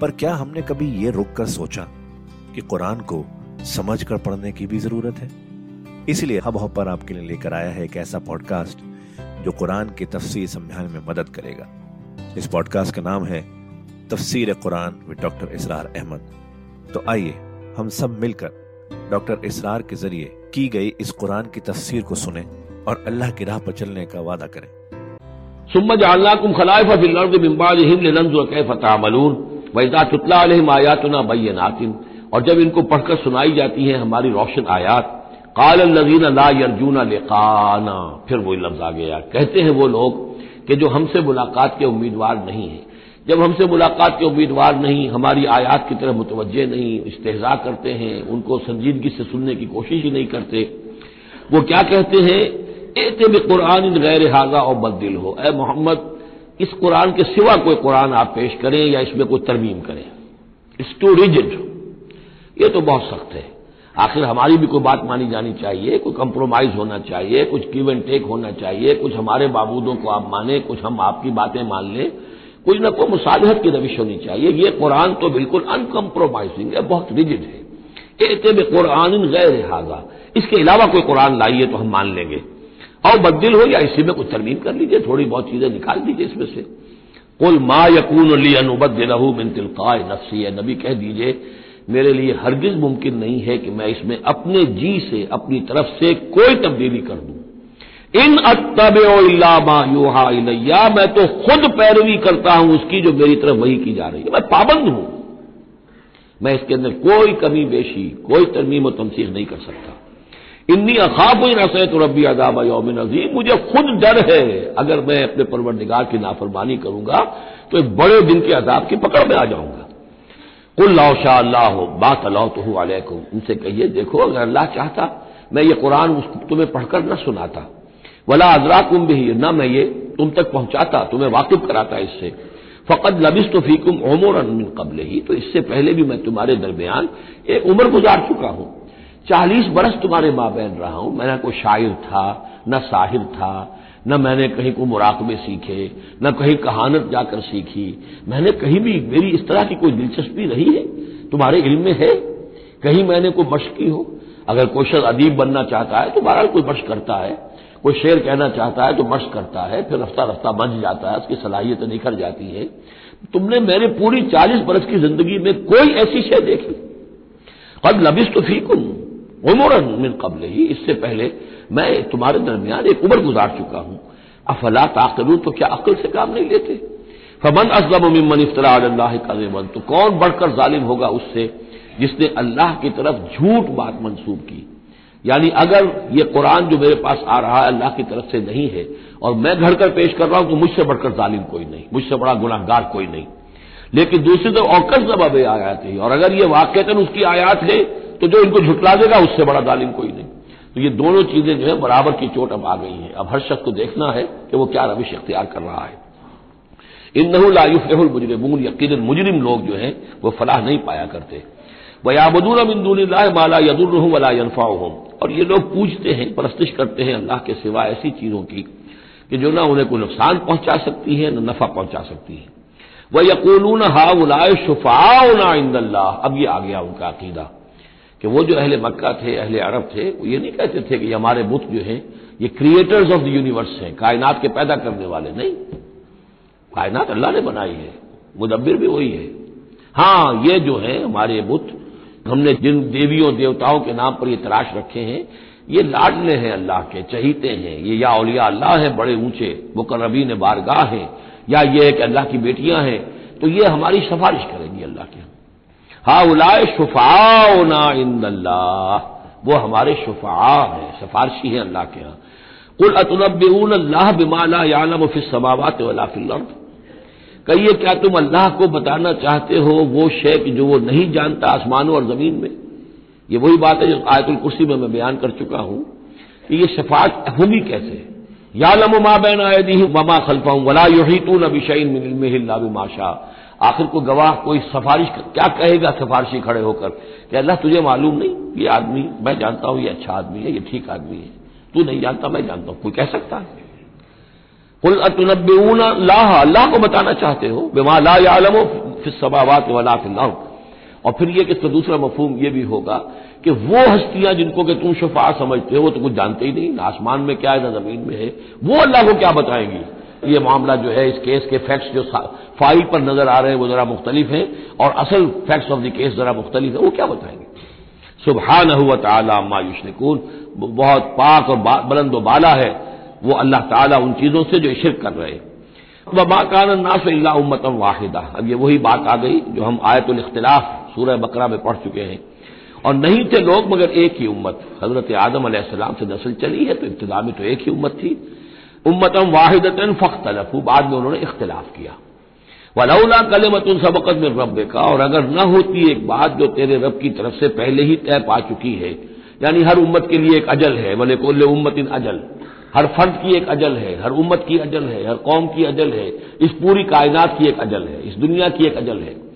पर क्या हमने कभी ये रुक कर सोचा कि कुरान को समझ कर पढ़ने की भी ज़रूरत है? इसलिए हब हब आपके लिए लेकर आया है एक ऐसा पॉडकास्ट जो कुरान की तफसीर समझाने में मदद करेगा। इस पॉडकास्ट का नाम है तफसीर कुरान विद डॉक्टर इसरार अहमद। तो आइए हम सब मिलकर डॉक्टर इसरार के ज़रिए की गई इस कुरान की तफसीर को सुने और अल्लाह की राह पर चलने का वादा करें। सुम्मा जालनाकुम खलाइफा फिल अर्द मिन बादिहिम लिनंजुर कैफ तामलून व इज़ा तुतला आयातुना बय्यनातिन। और जब इनको पढ़कर सुनाई जाती हैं हमारी रोशन आयात, काल ला यरजूना लिकाना। फिर वही लफ्ज आ गया कहते हैं वो लोग कि जो हमसे मुलाकात के उम्मीदवार नहीं है। जब हमसे मुलाकात के उम्मीदवार नहीं, हमारी आयात की तरफ़ मुतवजह नहीं, इस्तेजा करते हैं, उनको संजीदगी से सुनने की कोशिश ही नहीं करते, वो क्या कहते हैं? एते कुरान गैर हाजा और बददिल हो। ए मोहम्मद इस कुरान के सिवा कोई कुरान आप पेश करें या इसमें कोई तरमीम करें। इट्स टू रिजिड ये तो बहुत सख्त है। आखिर हमारी भी कोई बात मानी जानी चाहिए, कोई कंप्रोमाइज होना चाहिए, कुछ गिव एंड टेक होना चाहिए, कुछ हमारे बाबूदों को आप माने, कुछ हम आपकी बातें मान लें, कोई ना कोई मुसालहत की रविश होनी चाहिए। ये कुरान तो बिल्कुल अनकम्प्रोमाइजिंग है, बहुत रिजिड है। एते में कुरान गैर हाजा इसके अलावा कोई कुरान लाइए तो हम मान लेंगे। और बददिल हो या इसी में कुछ तरमीम कर लीजिए, थोड़ी बहुत चीज़ें निकाल दीजिए इसमें से। कुल मा यकून ली अनुबदलहू मिन तिलका नफसी नबी कह दीजिए, मेरे लिए हरगिज मुमकिन नहीं है कि मैं इसमें अपने जी से, अपनी तरफ़ से कोई तब्दीली कर दूँ। इन अतबा इलैया, मैं तो खुद पैरवी करता हूँ उसकी जो मेरी तरफ़ वही की जा रही है। मैं पाबंद हूँ। मैं इसके अंदर कोई कमी बेशी कोई तरमीम और तमसीख नहीं कर सकता। इन्नी अखाब नसै तो रबी अदाबा यौमिन अजीम, मुझे खुद डर है। अगर मैं अपने परवरदिगार की नाफरमानी करूँगा तो एक बड़े दिन के अदाब की पकड़ में आ जाऊँगा। कुल लाओ शाह अल्लाह हो बात अल्लाह तो हूँ अलैकुम। उनसे कहिए, देखो, अगर अल्लाह चाहता, मैं ये कुरान तुम्हें पढ़कर न सुनाता। वला अजरा कुम भी न मैं ये तुम तक पहुंचाता, तुम्हें वाकिफ कराता इससे। फ़कत लबिस तो फीकुम ओमर कबल ही तो इससे पहले भी मैं तुम्हारे दरमियान एक उम्र गुजार चुका हूँ। चालीस बरस तुम्हारे माँ बहन रहा हूँ। मैं न कोई शायर था, न साहिर था, न मैंने कहीं को मुराकबे सीखे, न कहीं कहानत जाकर सीखी। मैंने कहीं भी मेरी इस तरह की कोई दिलचस्पी रही है। तुम्हारे इल्म में है। कहीं मैंने कोई मश की हो। अगर कोशल अदीब बनना चाहता है तो बहरहाल कोई मश्क करता है। कोई शेर कहना चाहता है तो मश्क करता है। फिर रफ्ता रफ्ता बन जाता है, उसकी सलाहियत निखर जाती है। तुमने मेरे पूरी चालीस बरस की ज़िंदगी में कोई ऐसी शय देखी? कब लबिस तो फीकुम। उमर मिन कबल ही इससे पहले मैं तुम्हारे दरमियान एक उम्र गुजार चुका हूँ। अफला ताकलू तो क्या अकल से काम नहीं लेते? फमन असलम मिमन इफ्तरा अल्लाह कलेमन तो कौन बढ़कर जालिम होगा उससे जिसने अल्लाह की तरफ़ झूठ बात मंसूब की? यानी अगर ये कुरान जो मेरे पास आ रहा है अल्लाह की तरफ़ से नहीं है, और मैं घर कर पेश कर रहा हूँ तो मुझसे बढ़कर जालिम कोई नहीं, मुझसे बड़ा गुनाहगार कोई नहीं। लेकिन दूसरी तरफ़ औकस जवाब आयात है, और अगर ये वाकता उसकी आयात है तो जो इनको झुटला देगा, उससे बड़ा जालिम कोई नहीं। तो ये दोनों चीज़ें जो है, बराबर की चोट अब आ गई हैं। अब हर शख्स को देखना है कि वो क्या रविश अख्तियार कर रहा है। इन नहुल मुजरमून यकीन मुजरिम लोग जो है, वो फलाह नहीं पाया करते। वयाबदून बिंदून माला यदुर वला यनफा और ये लोग पूछते हैं, परस्तिश करते हैं अल्लाह के सिवा ऐसी चीज़ों की, कि जो ना उन्हें कोई नुकसान पहुँचा सकती है, न नफा पहुँचा सकती है। वह यकूलून हा उलाय शुफाउना इंदल्ला अब ये आ गया उनका अकीदा। कि वो जो अहले मक्का थे, अहले अरब थे, वो ये नहीं कहते थे कि हमारे बुत जो हैं, ये क्रिएटर्स ऑफ़ द यूनिवर्स हैं, कायनात के पैदा करने वाले। नहीं। कायनात अल्लाह ने बनाई है। मुदब्बिर भी वही है। हाँ ये जो है, हमारे बुत हमने जिन देवियों देवताओं के नाम पर ये तराश रखे हैं, ये लाडले हैं अल्लाह के, चहीते हैं। ये या औलिया अल्लाह है, बड़े ऊँचे मुकर्रबी ने बारगाह हैं, या ये कि अल्लाह की बेटियाँ हैं तो ये हमारी सिफारिश करेंगी अल्लाह के। हा उलाए शुफाओ ना वो हमारे शुफा हैं, सिफारशी हैं अल्लाह के यहाँ। कुल अतुनबून अल्लाह बिमाला यालम फिस समावत वला फिल कहिए, क्या तुम अल्लाह को बताना चाहते हो वो कि जो वो नहीं जानता आसमानों और ज़मीन में? ये वही बात है जो आयतुल कुर्सी में मैं बयान कर चुका हूँ कि ये शफात होगी कैसे? या लम मा बैन आयदी ममा खलफा वला योही तू नबी शईन माशा आखिर को गवाह कोई सिफारिश क्या कहेगा सिफारशी खड़े होकर? कि अल्लाह, तुझे मालूम नहीं, ये आदमी, मैं जानता हूँ ये अच्छा आदमी है, ये ठीक आदमी है। तू नहीं जानता, मैं जानता हूँ। कोई कह सकता है? कुल अतुनबून अल्लाह अल्लाह को बताना चाहते हो, बेमा ला आलम फिर सबावात वला फिल्लाह और फिर ये कि इसका दूसरा मफहूम ये भी होगा कि वो हस्तियाँ जिनको कि तुम शफा समझते हो, वो तो कुछ जानते ही नहीं ना आसमान में क्या है, ना ज़मीन में है, वो अल्लाह को क्या बताएँगी? ये मामला जो है, इस केस के फैक्ट्स जो फ़ाइल पर नज़र आ रहे हैं, वो जरा मुख्तलिफ़ है, और असल फैक्ट्स ऑफ़ द केस जरा मुख्तलिफ़ है, वो क्या बताएँगे? सुबह न हुआ ताला मायुशनकून बहुत पाक और बुलंद बाला है, वो अल्लाह ताला उन चीज़ों से जो शिरक कर रहे हैं। वह माकान नास उम्मतम वाहिदा, अब ये वही बात आ गई जो हम आयतुल इख्तलाफ, सूरह बकरा में पढ़ चुके हैं। और नहीं थे लोग, मगर एक ही उम्मत, हज़रत आदम सलाम से नस्ल चली है तो इब्तदा में तो एक ही उम्मत थी। उम्मतम वाहिदतन तलफू बाद में उन्होंने इख्तलाफ किया। वलौला कलमत सबकत में रब का और अगर न होती एक बात जो तेरे रब की तरफ़ से पहले ही तय पा चुकी है, यानी हर उम्मत के लिए एक अजल है, वले कोल्ले उम्मतिन अजल। हर फर्द की एक अजल है, हर उम्मत की अजल है, हर कौम की अजल है, इस पूरी कायनात की एक अजल है, इस दुनिया की एक अजल है।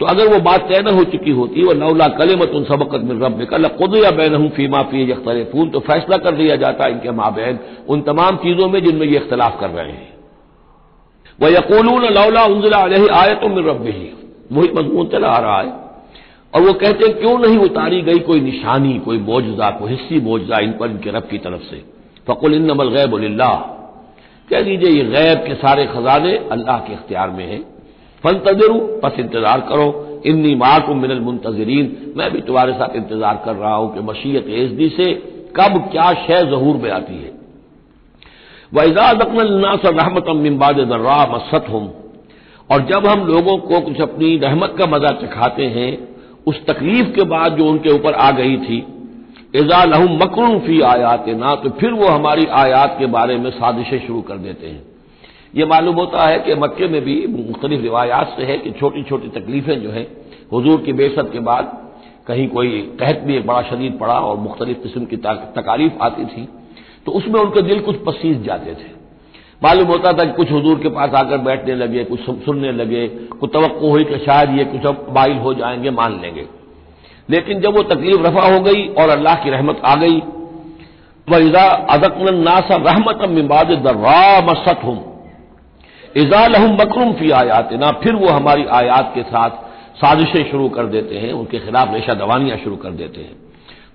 तो अगर वो बात तय न हो चुकी होती, वह नौला कलेमत उन सबकत में रब कल खुद या बैन हूँ फीमा फ़ी यख्तरफून तो फैसला कर दिया जाता इनके माबैन उन तमाम चीज़ों में जिनमें ये इख्तलाफ कर रहे हैं। वह यकूलून लौला उनजिला तो में रब ही वही मजमून चला आ रहा है। और वो कहते हैं, क्यों नहीं उतारी गई कोई निशानी, कोई मोजा कोई हिस्सी मोजा इन पर इनके रब की तरफ़ से? फ़कुल इन नमल गैब कह दीजिए, ये गैब के सारे खजाने अल्लाह के इख्तियार में हैं। फन तजरू बस इंतज़ार करो। इन्नी माकुम मिनल मुंतजरीन, मैं भी तुम्हारे साथ इंतज़ार कर रहा हूँ कि मशीयत एजदी से कब क्या शय जहूर में आती है। वैजादकनास रहमतम मिम्बाद दर्रा मसत हम और जब हम लोगों को कुछ अपनी रहमत का मज़ा चखाते हैं, उस तकलीफ़ के बाद जो उनके ऊपर आ गई थी एजा लहम मकरून फ़ी आयात ना तो फिर वो हमारी आयात के बारे में साजिशें शुरू कर देते हैं। ये मालूम होता है कि मक्के में भी मुख्तलिफ़ रिवायात से है कि छोटी छोटी तकलीफें जो है, हजूर की बेसत के बाद कहीं कोई कहत भी एक बड़ा शदीद पड़ा और मुख्तलिफ़ किस्म की तकालीफ आती थी तो उसमें उनके दिल कुछ पसीज जाते थे। मालूम होता था कि कुछ हजूर के पास आकर बैठने लगे, कुछ सुनने लगे, कुछ तो हुई कि शायद ये कुछ अब बाइल हो जाएँगे, मान लेंगे। लेकिन जब वो तकलीफ़ रफा हो गई और अल्लाह की रहमत आ गई वह इजा अदकन नासा रहमत मिबाद दर्रा मसत हूँ इजा लहम मकरूम फ़ी आयात ना फिर वो हमारी आयात के साथ साजिशें शुरू कर देते हैं, उनके खिलाफ रेशा दवानियाँ शुरू कर देते हैं।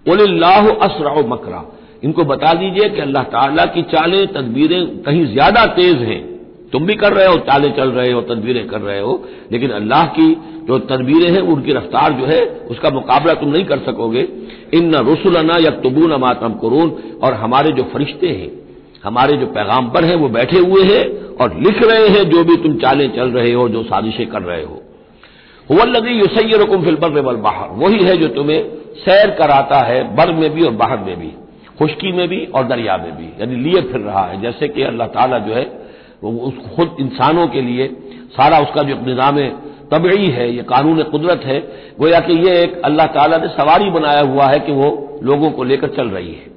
उल्लाह असरा मकरा, इनको बता दीजिए कि अल्लाह ताला की चालें, तदबीरें कहीं ज़्यादा तेज हैं। तुम भी कर रहे हो चालें चल रहे हो, तदबीरें कर रहे हो, लेकिन अल्लाह की जो तदबीरें हैं, उनकी रफ्तार जो है, उसका मुकाबला तुम नहीं कर सकोगे। इन न रसुलना या तुबून मातम करून और हमारे जो फरिश्ते हैं हमारे जो पैगाम्बर हैं, वो बैठे हुए हैं और लिख रहे हैं जो भी तुम चालें चल रहे हो, जो साजिशें कर रहे हो। हुल्लदी युसैर फिलबर वल बाहर। वही है जो तुम्हें सैर कराता है, बर में भी और बाहर में भी, खुश्की में भी और दरिया में भी। यानी लिए फिर रहा है। जैसे कि अल्लाह ताला जो है, वो उस खुद इंसानों के लिए सारा उसका जो निज़ाम तबई है, ये कानून कुदरत है, गोया कि ये एक अल्लाह ताला ने सवारी बनाया हुआ है कि वो लोगों को लेकर चल रही है।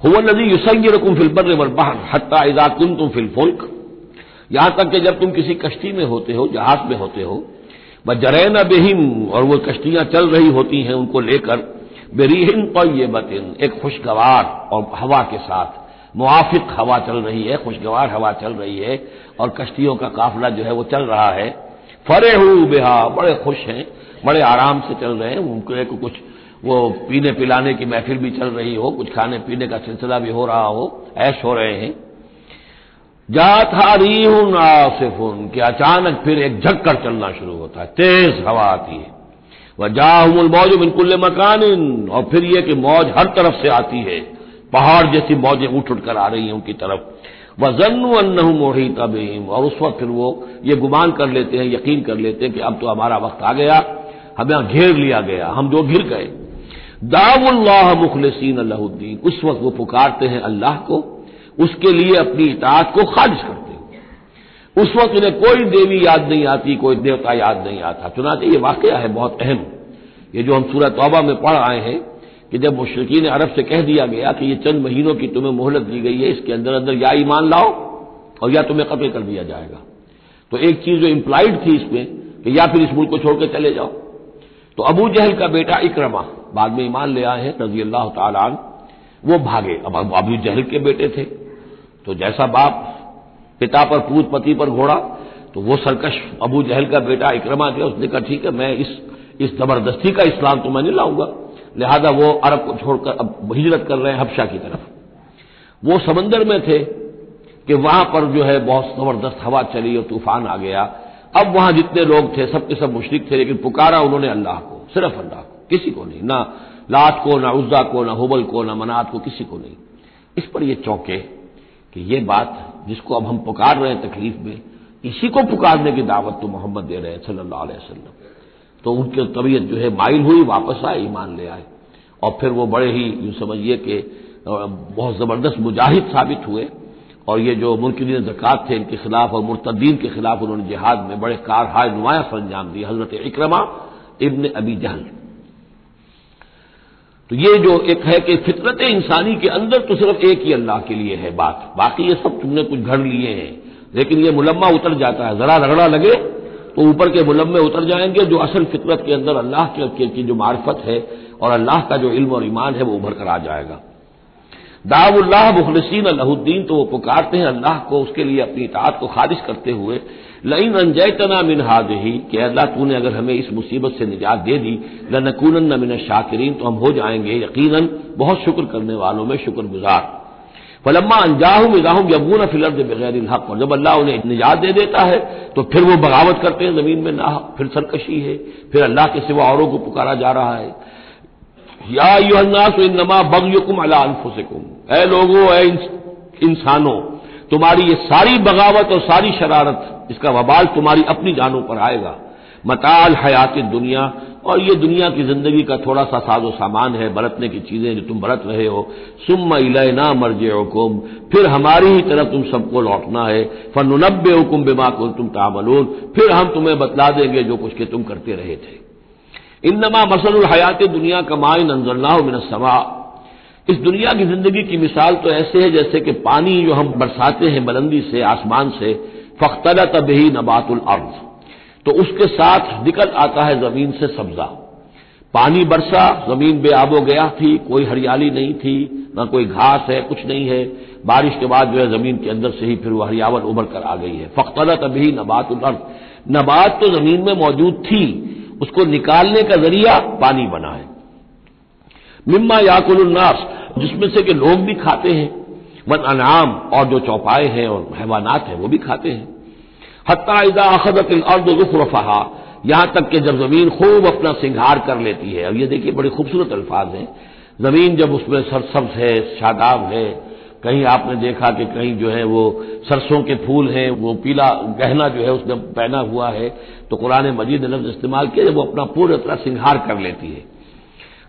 हुआ नदी युसैर रकुम फिलबर बाहर हत्ता इजा कुन तुम फिलफुल्क यहाँ तक कि जब तुम किसी कश्ती में होते हो जहाज़ में होते हो व जरैन बेहिम और वो कश्तियाँ चल रही होती हैं उनको लेकर बेरीहिन तयबतिन एक खुशगवार और हवा के साथ मुआफिक हवा चल रही है खुशगवार हवा चल रही है और कश्तियों का काफिला जो है वो चल रहा है फरे हु बेहा बड़े खुश हैं बड़े आराम से चल रहे हैं उनको एक कुछ वो पीने पिलाने की महफिल भी चल रही हो, कुछ खाने पीने का सिलसिला भी हो रहा हो, ऐश हो रहे हैं। जात हारी हूँ नासिफुन कि अचानक फिर एक झक्कर चलना शुरू होता है, तेज हवा आती है। वह जाहुल मौज बिल्कुल मकान और फिर यह कि मौज हर तरफ़ से आती है, पहाड़ जैसी मौजें उठ उठ कर आ रही हैं उनकी तरफ़। वह जन्नु अन्नहू मोही तबीम और उस वक्त फिर वो ये गुमान कर लेते हैं, यकीन कर लेते हैं कि अब तो हमारा वक्त आ गया, हमें घेर लिया गया, हम जो घिर गए। दावुल्लाह मुखलसिन अल्लाहुद्दीन उस वक्त वो पुकारते हैं अल्लाह को, उसके लिए अपनी इतात को खारिज करते हुए उस वक्त उन्हें कोई देवी याद नहीं आती, कोई देवता याद नहीं आता। चुनाचे ये वाकया है, बहुत अहम। ये जो हम सूरत तौबा में पढ़ आए हैं कि जब मुश्किन अरब से कह दिया गया कि ये चंद महीनों की तुम्हें मोहलत दी गई है, इसके अंदर अंदर या ईमान लाओ और या तुम्हें कत्ल कर दिया जाएगा। तो एक चीज़ जो इंप्लाइड थी इसमें कि या फिर इस मुल्क को छोड़कर चले जाओ। तो अबू जहल का बेटा इक्रमा बाद में ईमान ले आए हैं रज़ी अल्लाह तन वो भागे। अब अबू जहल के बेटे थे। तो जैसा बाप पिता पर पूत पति पर घोड़ा तो वो सरकश अबू जहल का बेटा इक्रमा थे उसने कहा, ठीक है, मैं इस इस ज़बरदस्ती का इस्लाम तो मैं नहीं लाऊँगा। लिहाजा वो अरब को छोड़कर अब हिजरत कर रहे हैं हफ्शा की तरफ़। वो समंदर में थे कि वहाँ पर जो है बहुत ज़बरदस्त हवा चली और तूफ़ान आ गया। अब वहाँ जितने लोग थे सबके सब मुशरक थे, लेकिन पुकारा उन्होंने अल्लाह को, सिर्फ़ अल्लाह को। किसी को नहीं, ना लात को, ना उज्जा को, ना हुबल को, ना मनात को, किसी को नहीं। इस पर यह चौंके कि ये बात जिसको अब हम पुकार रहे हैं तकलीफ़ में, इसी को पुकारने की दावत तो मोहम्मद दे रहे हैं सल्लल्लाहु अलैहि वसल्लम। तो उनकी तबीयत जो है माइल हुई, वापस आए, ईमान ले आए। और फिर वो बड़े ही, यूँ समझिए कि बहुत ज़बरदस्त मुजाहिद साबित हुए। और ये जो मुल्किन जक़ात थे, इनके खिलाफ और मुर्तदीन के खिलाफ उन्होंने जिहाद में बड़े कारहाय नुमाया सरंजाम दिए। हज़रत इक्रमा इब्न अबी जहल। तो ये जो एक है कि फितरत इंसानी के अंदर तो सिर्फ़ एक ही अल्लाह के लिए है बात। बाकी ये सब तुमने कुछ घर लिए हैं। लेकिन ये मुलम्मा उतर जाता है। जरा रगड़ा लगे तो ऊपर के मुलम्मे उतर जाएँगे जो असल फितरत के अंदर अल्लाह के, की जो मार्फत है और अल्लाह का जो इल्म और ईमान है वो उभर कर आ जाएगा। दाउल्लाह मुखलसिन अल्लाहुद्दीन तो वो पुकारते हैं अल्लाह को उसके लिए अपनी इतात को खारिज करते हुए। लईन अंजयतना मिन हाद ही कि अल्लाह, तूने अगर हमें इस मुसीबत से निजात दे दी लनकून न मिन शाकिरीन तो हम हो जाएँगे यकीनन बहुत शुक्र करने वालों में शुक्रगुजार। फलम्मा अंजाहूम इजाहूम यबून फिलर बगैर हक, और जब अल्लाह उन्हें निजात दे देता है तो फिर वो बगावत करते हैं ज़मीन में ना फिर सरकशी है, फिर अल्लाह के सिवा औरों को पुकारा जा रहा है। या युन्नास इनमा बगयुकुम अला अनफुसिकुम ए लोगों ए इंसानों, तुम्हारी ये सारी बगावत और सारी शरारत इसका वबाल तुम्हारी अपनी जानों पर आएगा। मताल हयात दुनिया, और ये दुनिया की ज़िंदगी का थोड़ा सा साजो सामान है, बरतने की चीज़ें जो तुम बरत रहे हो। सुम इलना मर्ज हुकुम फिर हमारी ही तरफ़ तुम सबको लौटना है। फनुनबे हुकुम बिमा को तुम तामलून, फिर हम तुम्हें बतला देंगे जो कुछ के तुम करते रहे थे। इनमा मसल हयात दुनिया का माइन अंजरना मिनसमा इस दुनिया की ज़िंदगी की मिसाल तो ऐसे है जैसे कि पानी जो हम बरसाते हैं बुलंदी से, आसमान से फख्तला तब ही नबातुल अर्ज़। तो उसके साथ निकल आता है ज़मीन से सब्जा। पानी बरसा, ज़मीन बेआबो गया थी, कोई हरियाली नहीं थी, ना कोई घास है, कुछ नहीं है। बारिश के बाद जो है ज़मीन के अंदर से ही फिर वो हरियावल उभर कर आ गई है। फख्तला तभी नबात अर्थ नबात तो ज़मीन में मौजूद थी, उसको निकालने का ज़रिया पानी बना है। मिम्मा याकुलनास जिसमें से कि लोग भी खाते हैं। वन अनाम, और जो चौपाए हैं और हैवानात हैं, वो भी खाते हैं। हत्ता इदा अखदत अर्द जुफरफहा यहाँ तक कि जब ज़मीन खूब अपना सिंगार कर लेती है अब ये देखिए बड़े खूबसूरत अल्फाज हैं। ज़मीन जब उसमें सरसब्ज है, शादाब है, कहीं आपने देखा कि कहीं जो है वो सरसों के फूल हैं, वो पीला गहना जो है उसने पहना हुआ है तो कुरान मजीद लफ्ज इस्तेमाल किया, जब वो अपना पूरी तरह सिंगार कर लेती है।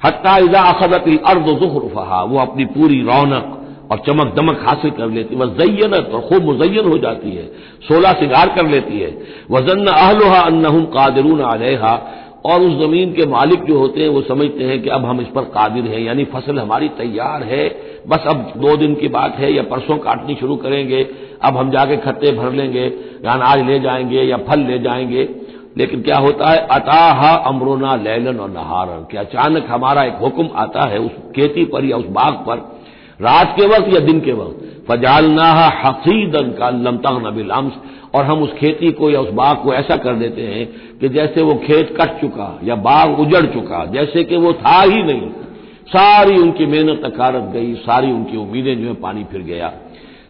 हत्या इजा अखदत अर्द जुफरफहा वो अपनी पूरी रौनक और चमक दमक हासिल कर लेती है। वह जयनत और खूब मुजयन हो जाती है। सोलह सिंगार कर लेती है। वज़न अहलोहा अन्नहुम कादिरून आलेहा और उस ज़मीन के मालिक जो होते हैं, वो समझते हैं कि अब हम इस पर कादिर हैं, यानी फ़सल हमारी तैयार है। बस अब दो दिन की बात है, या परसों काटनी शुरू करेंगे, अब हम जाके खत्ते भर लेंगे, या अनाज ले जाएँगे, या फल ले जाएँगे। लेकिन क्या होता है? अताहा अमरोना लैलन और नहारन। कि अचानक हमारा एक हुक्म आता है, उस खेती पर या उस बाग पर रात के वक्त या दिन के वक्त। फजालना हसीदन का लमतग नबिल अम्स। और हम उस खेती को या उस बाग को ऐसा कर देते हैं कि जैसे वो खेत कट चुका या बाग उजड़ चुका, जैसे कि वो था ही नहीं। सारी उनकी मेहनत अकारत गई, सारी उनकी उम्मीदें जो है पानी फिर गया।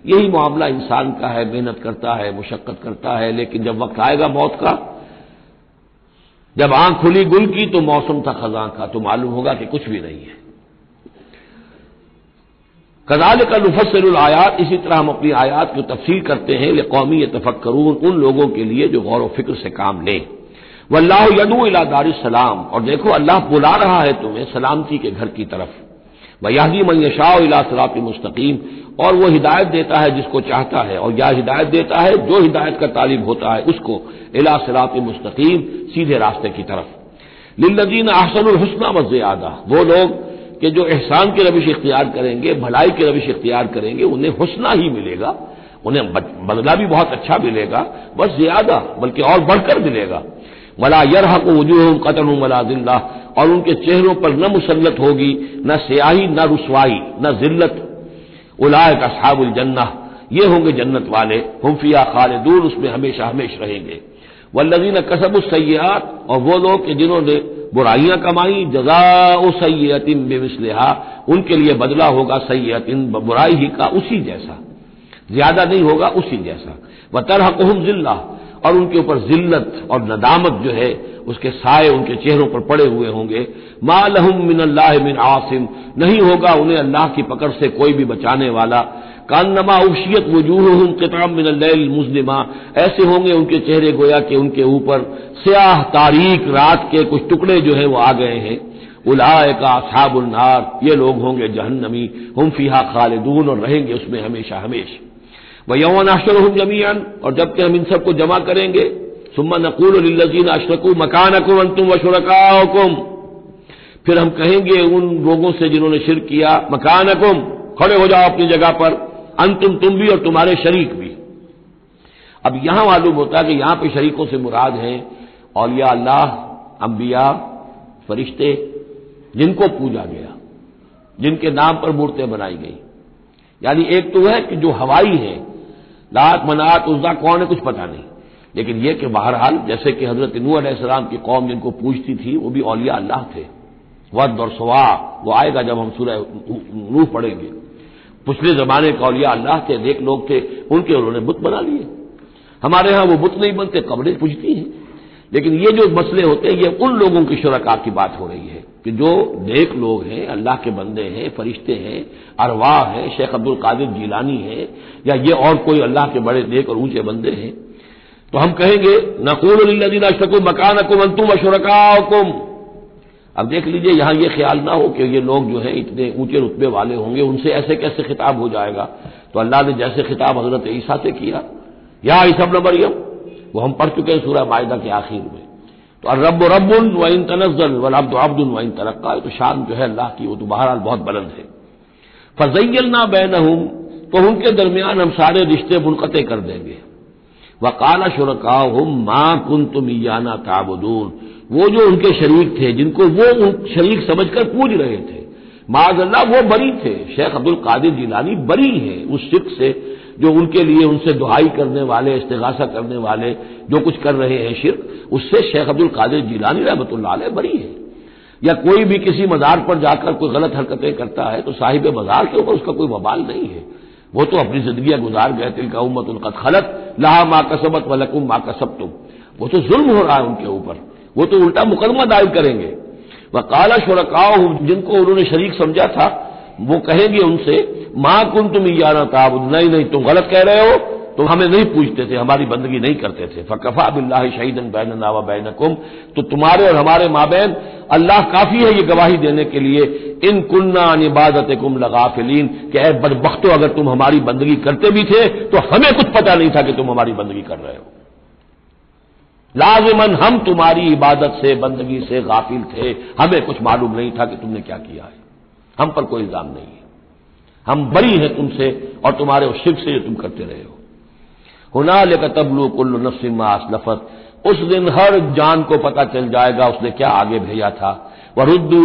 यही मामला इंसान का है, मेहनत करता है, मुशक्कत करता है, लेकिन जब वक्त आएगा मौत का, जब आँख खुली गुल की तो मौसम था खजा का तो मालूम होगा कि कुछ भी नहीं है। कदाल का नुफसल आयात, इसी तरह हम अपनी आयात को तफसील करते हैं ये कौमी तफक्रून उन लोगों के लिए जो गौर फ़िक्र से काम लें। वल्लाह यदू इलादार सलाम और देखो अल्लाह बुला रहा है तुम्हें सलामती के घर की तरफ़। वयादी मन यशाह सरात मुस्तकीम, और वो हिदायत देता है जिसको चाहता है, और या हिदायत देता है, जो हिदायत का तालिब होता है, उसको इला सरात मुस्तकीम, सीधे रास्ते की तरफ़। लिल्लजीन अहसन हसना ज़्यादा, वो लोग कि जो एहसान की रविश इख्तियार करेंगे, भलाई की रविश इख्तियार करेंगे, उन्हें हुसना ही मिलेगा, उन्हें बदला भी बहुत अच्छा मिलेगा, बस ज़्यादा, बल्कि और बढ़कर मिलेगा। वला यरह को वजूह कतन वला ज़िंदा और उनके चेहरों पर न मुसलत होगी, न स्याही, न रसवाई, न जिल्लत। उलाय का साबुल जन्ना ये होंगे जन्नत वाले हमफिया खालिदून, उसमें हमेशा हमेश रहेंगे। वल्लजीन कसब सयात और वो लोग जिन्होंने बुराइयाँ कमाई जजा सैतिन बेमिसलिहा, उनके लिए बदला होगा सैतिन बुराई ही का उसी जैसा। ज़्यादा नहीं होगा उसी जैसा। व तरह कोहम जिल्ला, और उनके ऊपर जिल्लत और नदामत जो है, उसके साय उनके चेहरों पर पड़े हुए होंगे। मा लहम मिन अल्लाह मिन आसिम नहीं होगा उन्हें अल्लाह की पकड़ से कोई भी बचाने वाला। कानमा उशियत वजूह किताब मिन मुस्लिमा ऐसे होंगे उनके चेहरे गोया के उनके ऊपर स्याह तारीख रात के कुछ टुकड़े जो है वो आ गए हैं। उलाय का साबुलनार ये लोग होंगे जहन्नमी, हम फीहा खालिदून और रहेंगे उसमें हमेशा हमेशा। वह यौन अशर हम ज़मीन और जबकि हम इन सबको जमा करेंगे, सुम्मा नकूल लजीन अशरकू मकान अकुम अंतुम व शुरकाकुम फिर हम कहेंगे उन लोगों से जिन्होंने शिर किया मकान अकुम खड़े हो जाओ अपनी जगह पर। अंतुम तुम भी और तुम्हारे शरीक भी। अब यहाँ मालूम होता है कि यहाँ पर शरीकों से मुराद हैं औलिया अल्लाह, अंबिया, फरिश्ते, जिनको पूजा गया, जिनके नाम पर मूर्तें बनाई गई। यानी एक तो है कि जो हवाई है, लात मनात उसदा कौन है कुछ पता नहीं। लेकिन यह कि बहरहाल जैसे कि हज़रत नू सलाम की कौम जिनको पूछती थी, वो भी औलिया अल्लाह थे। वद और सवा, वो आएगा जब हम सूरह नूह पढ़ेंगे। पिछले जमाने का औलिया अल्लाह थे नेक लोग थे, उनके उन्होंने बुत बना लिए। हमारे यहाँ वो बुत नहीं बनते कब्रें पूछती हैं। लेकिन ये जो मसले होते हैं, ये उन लोगों की शुरका की बात हो रही है कि जो नेक लोग हैं, अल्लाह के बंदे हैं, फरिश्ते हैं, अरवाह हैं, शेख अब्दुल कादिर जीलानी है, या ये और कोई अल्लाह के बड़े नेक और ऊँचे बंदे हैं तो हम कहेंगे, नकूल शकु मकान अकुम अंतुम अशरकाकुम अब देख लीजिए, यहाँ यह ख्याल ना हो कि ये लोग जो है इतने ऊँचे रुतबे वाले होंगे, उनसे ऐसे कैसे खिताब हो जाएगा? तो अल्लाह ने जैसे खिताब हज़रत ईसा से किया। या ईसा मरियम, वो हम पढ़ चुके हैं सूरह मायदा के आखिर में। तो रब रबुल व इन तनजल व अब्द अब्दुल व इन तरक्का तो शान जो है अल्लाह की, वो तो बहरहाल बहुत बुलंद है। फजैल ना बैन तो उनके दरमियान हम सारे रिश्ते मुनक़ कर देंगे। व काला शुरका हम माँ कुन तुम ताबदून। वो जो उनके शरीक थे, जिनको वो शरीक समझकर पूज रहे थे। माजल्ला वो बरी थे। शेख अब्दुल कादिर जिलानी बरी है उस शिक से, जो उनके लिए उनसे दुहाई करने वाले, इस्तेगासा करने वाले, जो कुछ कर रहे हैं शिरक, उससे शेख अब्दुल कादिर जिलानी रहमत बरी है। या कोई भी किसी मजार पर जाकर कोई गलत हरकतें करता है तो साहिब मजार के ऊपर उसका कोई बवाल नहीं है। वो तो अपनी ज़िंदगी गुजार गए तिल का उम्मत उनका खलत, लहा माँ कसबत वलकुम माँ तुम वो तो जुल्म हो रहा है उनके ऊपर। वो तो उल्टा मुकदमा दायर करेंगे। वह काला शुरकाओ जिनको उन्होंने शरीक समझा था, वो कहेंगे उनसे, माँ कुन तुम याना ताब नहीं नहीं, तुम गलत कह रहे हो, तुम हमें नहीं पूछते थे, हमारी बंदगी नहीं करते थे। फ़कफ़ा बिल्ला शहीदन बैन नावा बैन कुम तो तुम्हारे और हमारे माबेन, अल्लाह काफ़ी है ये गवाही देने के लिए, इन कुन्ना इबादत कुम लगाफिलीन, कि बदबख्तो अगर तुम हमारी बंदगी करते भी थे तो हमें कुछ पता नहीं था कि तुम हमारी बंदगी कर रहे हो। लाजमन हम तुम्हारी इबादत से, बंदगी से गाफिल थे। हमें कुछ मालूम नहीं था कि तुमने क्या किया है। हम पर कोई इल्ज़ाम नहीं है। हम बरी हैं तुमसे और तुम्हारे उस शिव से तुम करते रहे हो। हुना लेकर तबलू कुल्लु नफसिमा असलफत उस दिन हर जान को पता चल जाएगा उसने क्या आगे भेजा था। वह रुद्दू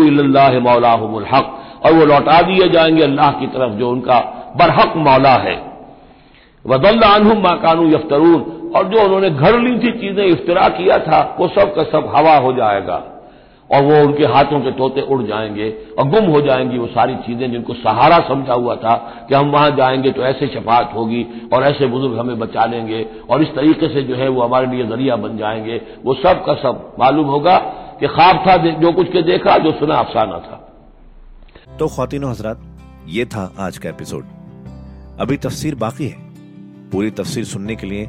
मौलाहमुल हक। और वो लौटा दिए जाएँगे अल्लाह की तरफ़, जो उनका बरहक मौला है। वदल्लानहुम माकानू यफ्तरून। और जो उन्होंने घर ली थी चीज़ें, इफ्तरा किया था, वो सब का सब हवा हो जाएगा। और वो उनके हाथों के तोते उड़ जाएँगे और गुम हो जाएँगी वो सारी चीज़ें जिनको सहारा समझा हुआ था कि हम वहाँ जाएँगे तो ऐसे शफात होगी और ऐसे बुज़ुर्ग हमें बचा लेंगे और इस तरीके से जो है वो हमारे लिए ज़रिया बन जाएँगे। वो सब का सब मालूम होगा कि ख्वाब था जो कुछ के देखा, जो सुना अफसाना था। तो खातिन हजरात, ये था आज का एपिसोड। अभी तफसीर बाकी है। पूरी तफसीर सुनने के लिए